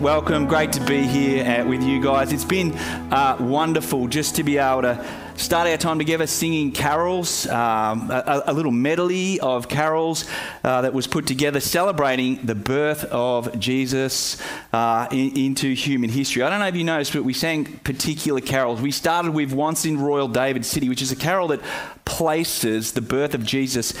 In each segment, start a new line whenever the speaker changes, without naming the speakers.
welcome. Great to be here uh, with you guys. It's been uh, wonderful just to be able to start our time together singing carols, um, a, a, little medley of carols uh, that was put together celebrating the birth of Jesus uh, in, into human history. I don't know if you noticed, but we sang particular carols. We started with Once in Royal David City, which is a carol that places the birth of Jesus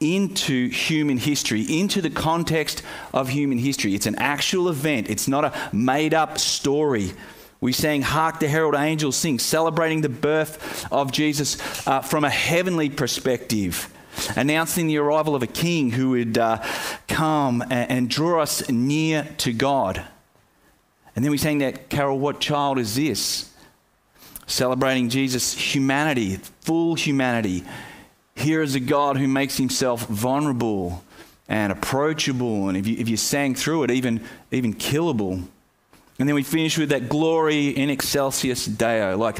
into human history, into the context of human history. It's an actual event, it's not a made up story. We sang Hark the Herald Angels Sing, celebrating the birth of Jesus uh, from a heavenly perspective, announcing the arrival of a king who would uh, come and, and draw us near to God. And then we sang that carol, What Child Is This? Celebrating Jesus' humanity, full humanity, here is a God who makes himself vulnerable and approachable, and if you, if you sang through it, even, even killable. And then we finish with that Gloria in excelsis Deo, like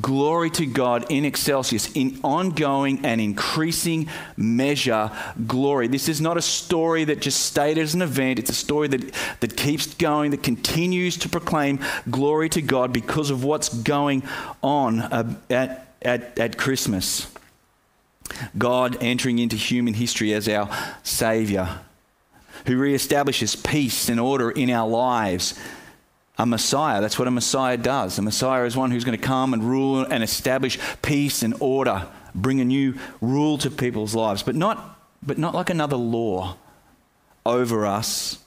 glory to God in excelsis, in ongoing and increasing measure glory. This is not a story that just stayed as an event, it's a story that, that keeps going, that continues to proclaim glory to God because of what's going on uh, at, at, at Christmas. God entering into human history as our Savior, who reestablishes peace and order in our lives. A Messiah, that's what a Messiah does. A Messiah is one who's going to come and rule and establish peace and order, bring a new rule to people's lives, but not, but not like another law over us,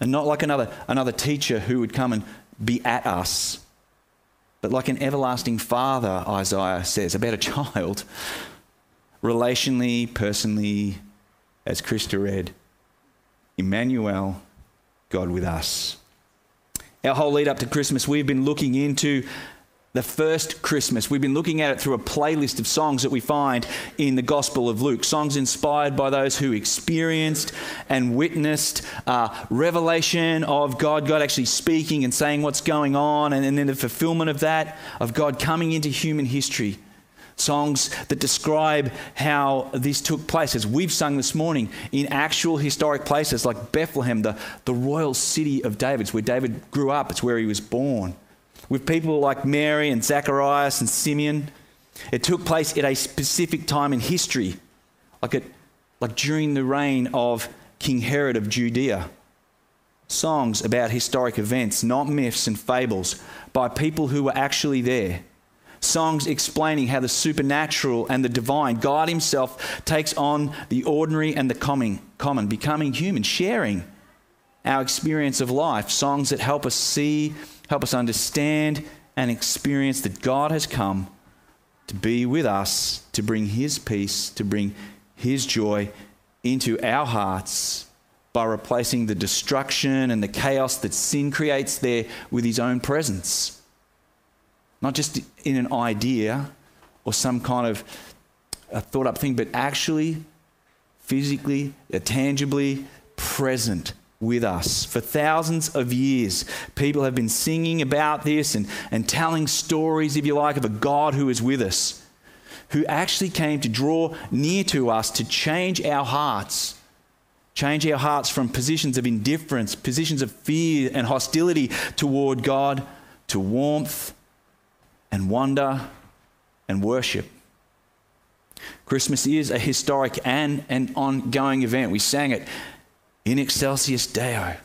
and not like another, another teacher who would come and be at us, but like an everlasting father, Isaiah says, about a child relationally, personally, as Krista read, Emmanuel, God with us. Our whole lead up to Christmas, we've been looking into the first Christmas. We've been looking at it through a playlist of songs that we find in the Gospel of Luke. Songs inspired by those who experienced and witnessed uh, revelation of God, God actually speaking and saying what's going on, and, and then the fulfillment of that, of God coming into human history songs that describe how this took place, as we've sung this morning, in actual historic places like Bethlehem, the, the royal city of David. It's where David grew up, it's where he was born. With people like Mary and Zacharias and Simeon. It took place at a specific time in history, like, it, like during the reign of King Herod of Judea. Songs about historic events, not myths and fables, by people who were actually there songs explaining how the supernatural and the divine, God Himself, takes on the ordinary and the common, becoming human, sharing our experience of life. Songs that help us see, help us understand, and experience that God has come to be with us, to bring His peace, to bring His joy into our hearts by replacing the destruction and the chaos that sin creates there with His own presence. Not just in an idea or some kind of a thought up thing, but actually, physically, uh, tangibly present with us. For thousands of years, people have been singing about this and, and telling stories, if you like, of a God who is with us, who actually came to draw near to us to change our hearts. Change our hearts from positions of indifference, positions of fear and hostility toward God, to warmth and wonder and worship. Christmas is a historic and an ongoing event. We sang it in excelsis Deo.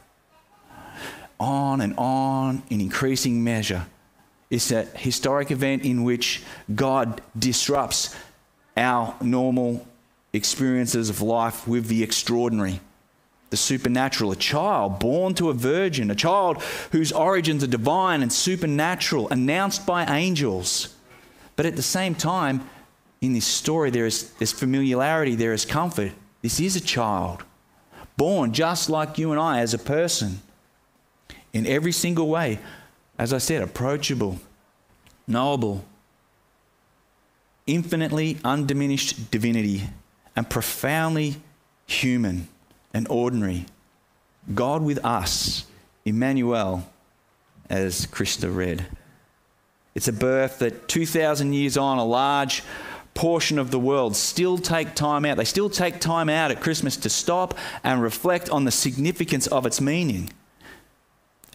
On and on in increasing measure. It's a historic event in which God disrupts our normal experiences of life with the extraordinary the supernatural, a child born to a virgin, a child whose origins are divine and supernatural, announced by angels. But at the same time, in this story, there is there's familiarity, there is comfort. This is a child, born just like you and I as a person, in every single way. As I said, approachable, knowable, infinitely undiminished divinity, and profoundly human and ordinary. God with us, Emmanuel, as Krista read. It's a birth that 2,000 years on, a large portion of the world still take time out. They still take time out at Christmas to stop and reflect on the significance of its meaning.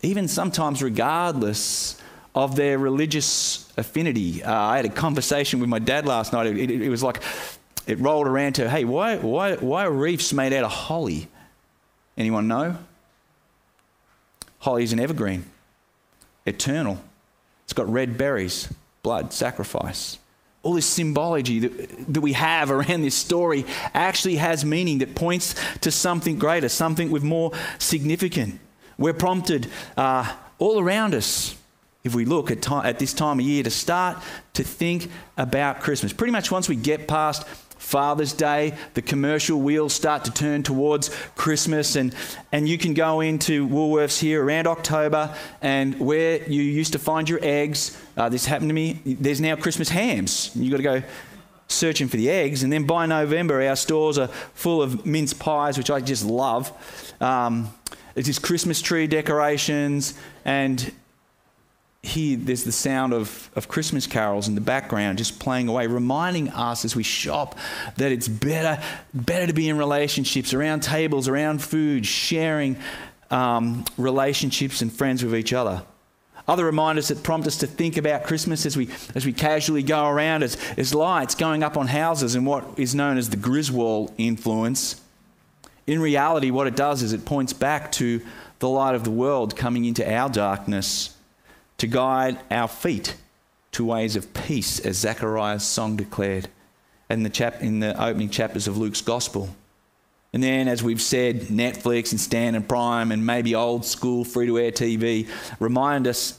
even sometimes regardless of their religious affinity. Uh, I had a conversation with my dad last night. It, it, it, was like, it rolled around to, hey, why, why, why are reefs made out of holly? Anyone know? Holly is an evergreen, eternal. It's got red berries, blood, sacrifice. All this symbology that, that we have around this story actually has meaning that points to something greater, something with more significant. We're prompted uh, all around us, if we look at, time, at this time of year, to start to think about Christmas. Pretty much once we get past Father's Day, the commercial wheels start to turn towards Christmas, and, and you can go into Woolworths here around October, and where you used to find your eggs, uh, this happened to me, there's now Christmas hams. You've got to go searching for the eggs, and then by November, our stores are full of mince pies, which I just love. Um, it's just Christmas tree decorations, and here there's the sound of, of Christmas carols in the background just playing away, reminding us as we shop that it's better, better to be in relationships, around tables, around food, sharing um, relationships and friends with each other. Other reminders that prompt us to think about Christmas as we, as we casually go around as, as lights going up on houses and what is known as the Griswold influence. In reality, what it does is it points back to the light of the world coming into our darkness to guide our feet to ways of peace, as Zechariah's song declared in the, chap- in the opening chapters of Luke's Gospel. And then, as we've said, Netflix and Stan and Prime and maybe old school free to air TV remind us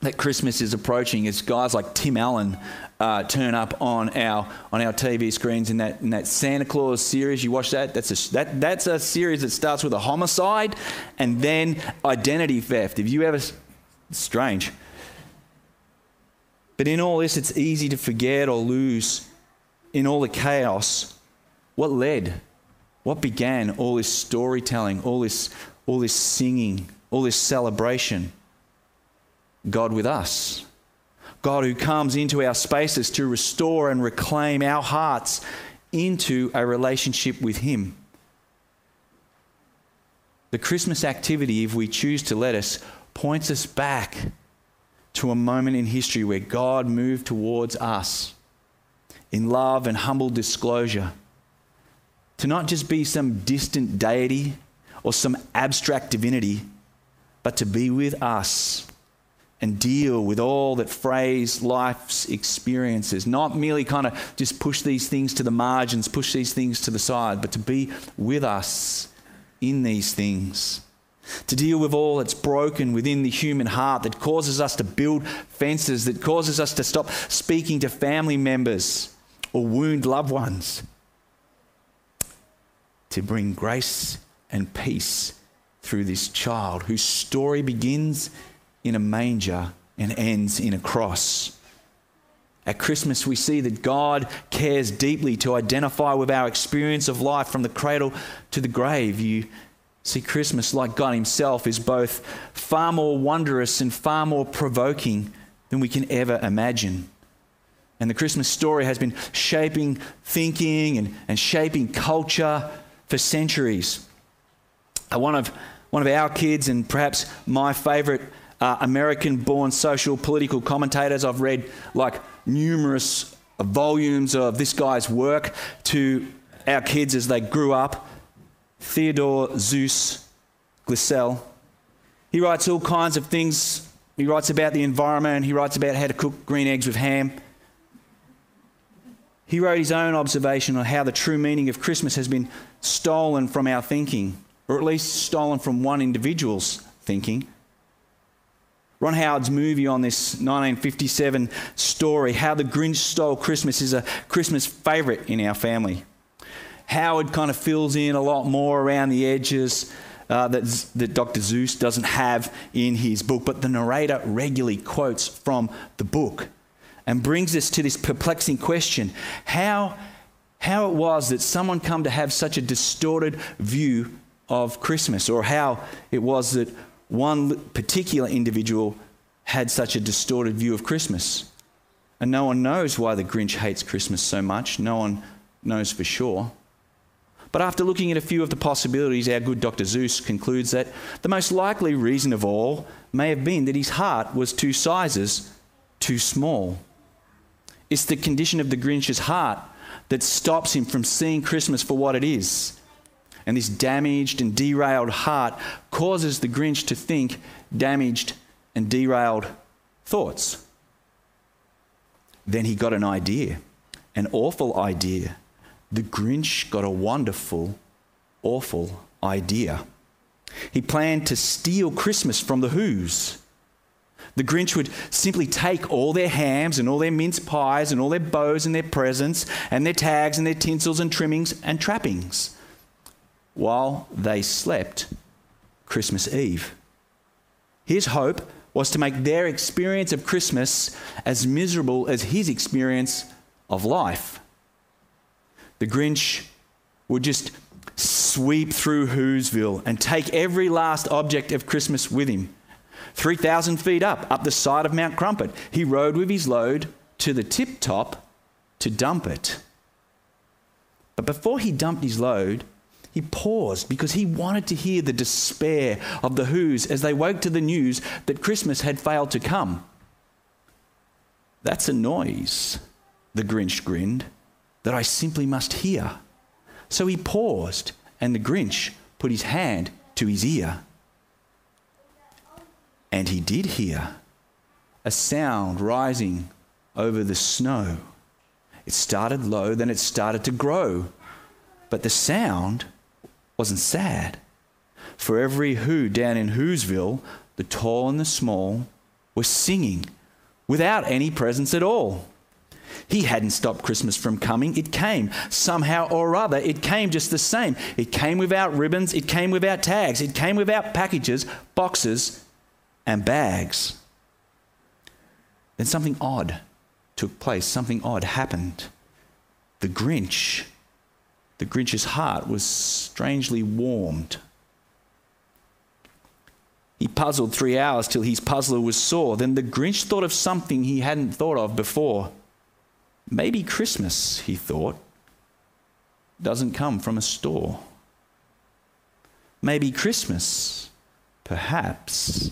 that Christmas is approaching as guys like Tim Allen uh, turn up on our on our TV screens in that in that Santa Claus series. You watch that? That's a that that's a series that starts with a homicide and then identity theft. Have you ever strange. But in all this, it's easy to forget or lose in all the chaos what led, what began all this storytelling, all this, all this singing, all this celebration. God with us. God who comes into our spaces to restore and reclaim our hearts into a relationship with Him. The Christmas activity, if we choose to let us, points us back to a moment in history where God moved towards us in love and humble disclosure. To not just be some distant deity or some abstract divinity, but to be with us and deal with all that phrase life's experiences. Not merely kind of just push these things to the margins, push these things to the side, but to be with us in these things to deal with all that's broken within the human heart that causes us to build fences, that causes us to stop speaking to family members or wound loved ones, to bring grace and peace through this child whose story begins in a manger and ends in a cross. At Christmas, we see that God cares deeply to identify with our experience of life from the cradle to the grave. You See, Christmas, like God Himself, is both far more wondrous and far more provoking than we can ever imagine. And the Christmas story has been shaping thinking and, and shaping culture for centuries. Uh, one, of, one of our kids, and perhaps my favorite uh, American born social political commentators, I've read like numerous volumes of this guy's work to our kids as they grew up. Theodor Seuss Geisel. He writes all kinds of things. He writes about the environment, he writes about how to cook green eggs with ham. He wrote his own observation on how the true meaning of Christmas has been stolen from our thinking, or at least stolen from one individual's thinking. Ron Howard's movie on this 1957 story, How the Grinch Stole Christmas, is a Christmas favourite in our family. Howard kind of fills in a lot more around the edges uh, that, that Dr. Seuss doesn't have in his book, but the narrator regularly quotes from the book and brings us to this perplexing question how, how it was that someone come to have such a distorted view of Christmas, or how it was that one particular individual had such a distorted view of Christmas. And no one knows why the Grinch hates Christmas so much. No one knows for sure. But after looking at a few of the possibilities, our good Dr. Seuss concludes that the most likely reason of all may have been that his heart was two sizes too small. It's the condition of the Grinch's heart that stops him from seeing Christmas for what it is. And this damaged and derailed heart causes the Grinch to think damaged and derailed thoughts. Then he got an idea, an awful idea. The Grinch got a wonderful, awful idea. He planned to steal Christmas from the Who's. The Grinch would simply take all their hams and all their mince pies and all their bows and their presents and their tags and their tinsels and trimmings and trappings while they slept Christmas Eve. His hope was to make their experience of Christmas as miserable as his experience of life. The Grinch would just sweep through Whoville and take every last object of Christmas with him 3,000 feet up, up the side of Mount Crumpet. He rode with his load to the tip top to dump it. But before he dumped his load, he paused because he wanted to hear the despair of the Who's as they woke to the news that Christmas had failed to come. That's a noise, the Grinch grinned, that I simply must hear. So he paused, and the Grinch put his hand to his ear. And he did hear a sound rising over the snow. It started low, then it started to grow. But the sound wasn't sad. For every who down in Whoville, the tall and the small, were singing without any presents at all. He hadn't stopped Christmas from coming. It came somehow or other. It came just the same. It came without ribbons. It came without tags. It came without packages, boxes, and bags. Then something odd took place, something odd happened. The Grinch, the Grinch's heart was strangely warmed. He puzzled three hours till his puzzler was sore. Then the Grinch thought of something he hadn't thought of before. Maybe Christmas, he thought, doesn't come from a store. Maybe Christmas, perhaps,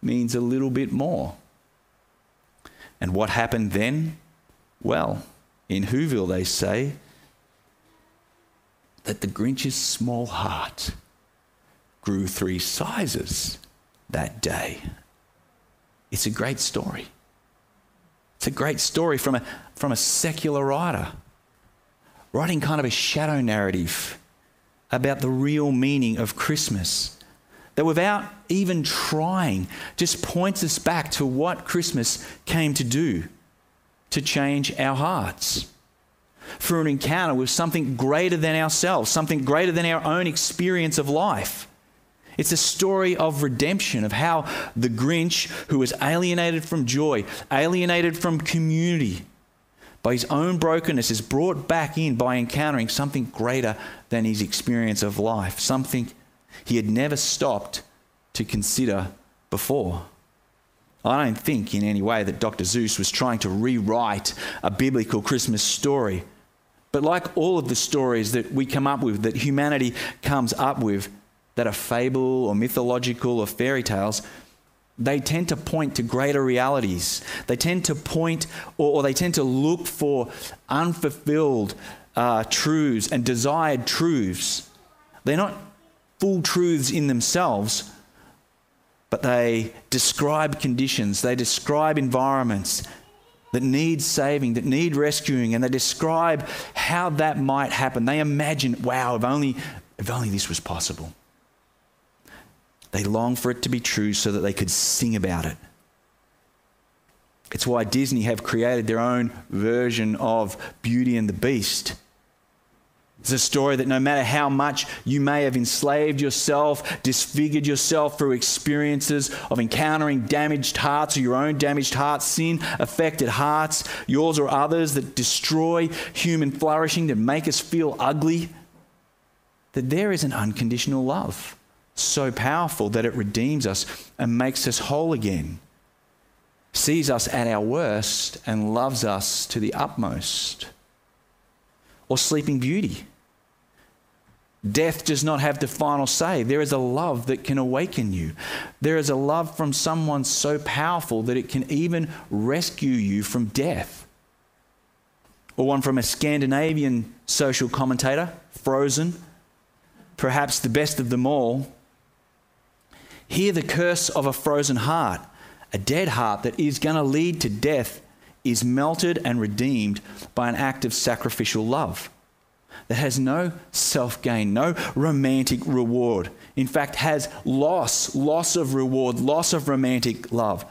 means a little bit more. And what happened then? Well, in Whoville, they say that the Grinch's small heart grew three sizes that day. It's a great story. It's a great story from a, from a secular writer, writing kind of a shadow narrative about the real meaning of Christmas that without even trying just points us back to what Christmas came to do to change our hearts. Through an encounter with something greater than ourselves, something greater than our own experience of life. It's a story of redemption, of how the Grinch, who was alienated from joy, alienated from community, by his own brokenness, is brought back in by encountering something greater than his experience of life, something he had never stopped to consider before. I don't think in any way that Dr. Seuss was trying to rewrite a biblical Christmas story. But like all of the stories that we come up with, that humanity comes up with, that are fable or mythological or fairy tales, they tend to point to greater realities. They tend to point or, or they tend to look for unfulfilled uh, truths and desired truths. They're not full truths in themselves, but they describe conditions, they describe environments that need saving, that need rescuing, and they describe how that might happen. They imagine, wow, if only, if only this was possible. They long for it to be true so that they could sing about it. It's why Disney have created their own version of Beauty and the Beast it's a story that no matter how much you may have enslaved yourself, disfigured yourself through experiences of encountering damaged hearts or your own damaged hearts, sin affected hearts, yours or others, that destroy human flourishing, that make us feel ugly, that there is an unconditional love so powerful that it redeems us and makes us whole again, sees us at our worst and loves us to the utmost or Sleeping Beauty, Death does not have the final say. There is a love that can awaken you. There is a love from someone so powerful that it can even rescue you from death. Or one from a Scandinavian social commentator, Frozen, perhaps the best of them all. Hear the curse of a frozen heart, a dead heart that is going to lead to death, is melted and redeemed by an act of sacrificial love that has no self gain, no romantic reward. In fact, has loss, loss of reward, loss of romantic love.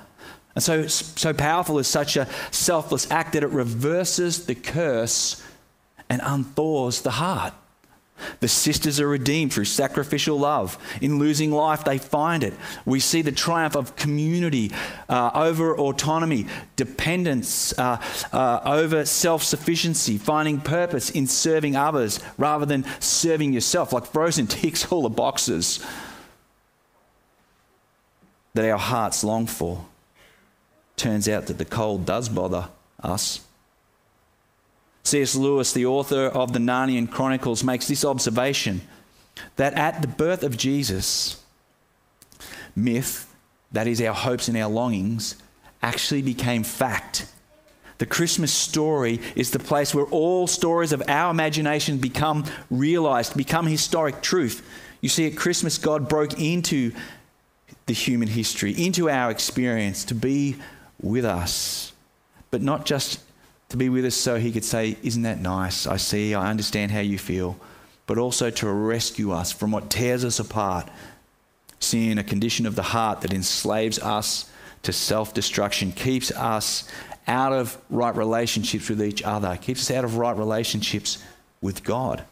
And so, so powerful is such a selfless act that it reverses the curse and unthaws the heart. The sisters are redeemed through sacrificial love. In losing life, they find it. We see the triumph of community uh, over autonomy, dependence uh, uh, over self sufficiency, finding purpose in serving others rather than serving yourself. Like Frozen ticks all the boxes that our hearts long for. Turns out that the cold does bother us. C.S. Lewis, the author of the Narnian Chronicles, makes this observation that at the birth of Jesus, myth, that is our hopes and our longings, actually became fact. The Christmas story is the place where all stories of our imagination become realized, become historic truth. You see, at Christmas, God broke into the human history, into our experience to be with us, but not just to be with us so he could say, Isn't that nice? I see, I understand how you feel. But also to rescue us from what tears us apart, seeing a condition of the heart that enslaves us to self destruction, keeps us out of right relationships with each other, keeps us out of right relationships with God.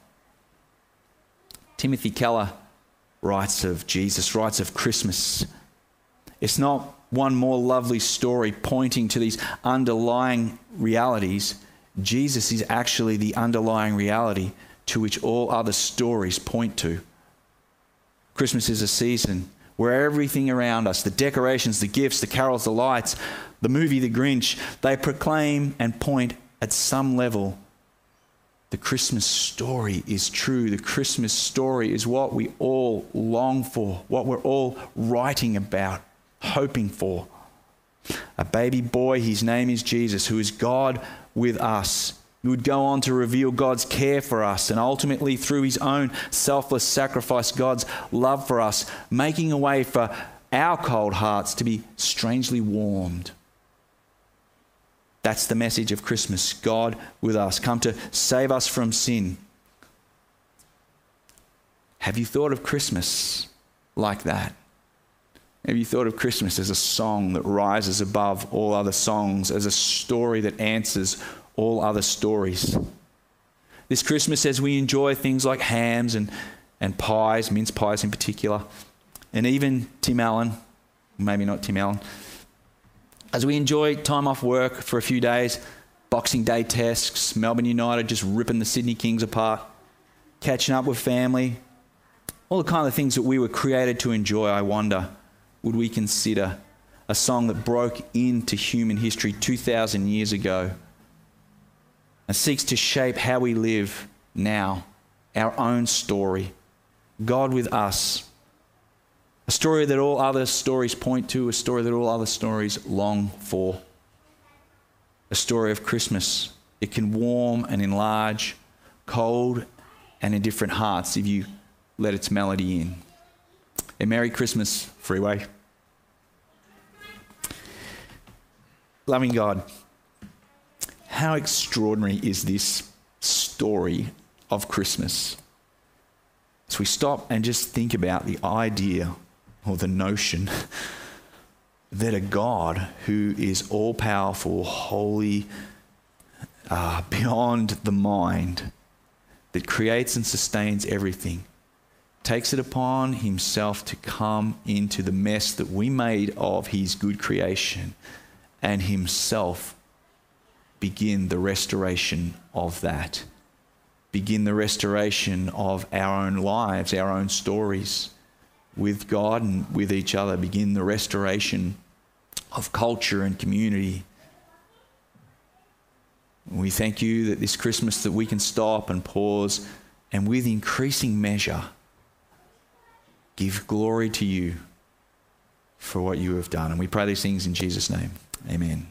Timothy Keller writes of Jesus, writes of Christmas. It's not one more lovely story pointing to these underlying realities, Jesus is actually the underlying reality to which all other stories point to. Christmas is a season where everything around us, the decorations, the gifts, the carols, the lights, the movie The Grinch, they proclaim and point at some level the Christmas story is true. The Christmas story is what we all long for, what we're all writing about hoping for. A baby boy, his name is Jesus, who is God with us. He would go on to reveal God's care for us and ultimately, through his own selfless sacrifice, God's love for us, making a way for our cold hearts to be strangely warmed. That's the message of Christmas God with us, come to save us from sin. Have you thought of Christmas like that? Have you thought of Christmas as a song that rises above all other songs, as a story that answers all other stories? This Christmas, as we enjoy things like hams and, and pies, mince pies in particular, and even Tim Allen, maybe not Tim Allen, as we enjoy time off work for a few days, Boxing Day tests, Melbourne United just ripping the Sydney Kings apart, catching up with family, all the kind of things that we were created to enjoy, I wonder would we consider a song that broke into human history 2,000 years ago and seeks to shape how we live now, our own story, God with us. A story that all other stories point to, a story that all other stories long for. A story of Christmas. It can warm and enlarge cold and indifferent hearts if you let its melody in. A Merry Christmas, Freeway. Loving God, how extraordinary is this story of Christmas? So we stop and just think about the idea or the notion that a God who is all powerful, holy, uh, beyond the mind, that creates and sustains everything, takes it upon himself to come into the mess that we made of his good creation and himself begin the restoration of that. Begin the restoration of our own lives, our own stories with God and with each other. Begin the restoration of culture and community. We thank you that this Christmas that we can stop and pause and with increasing measure, give glory to you for what you have done. And we pray these things in Jesus' name. Amen.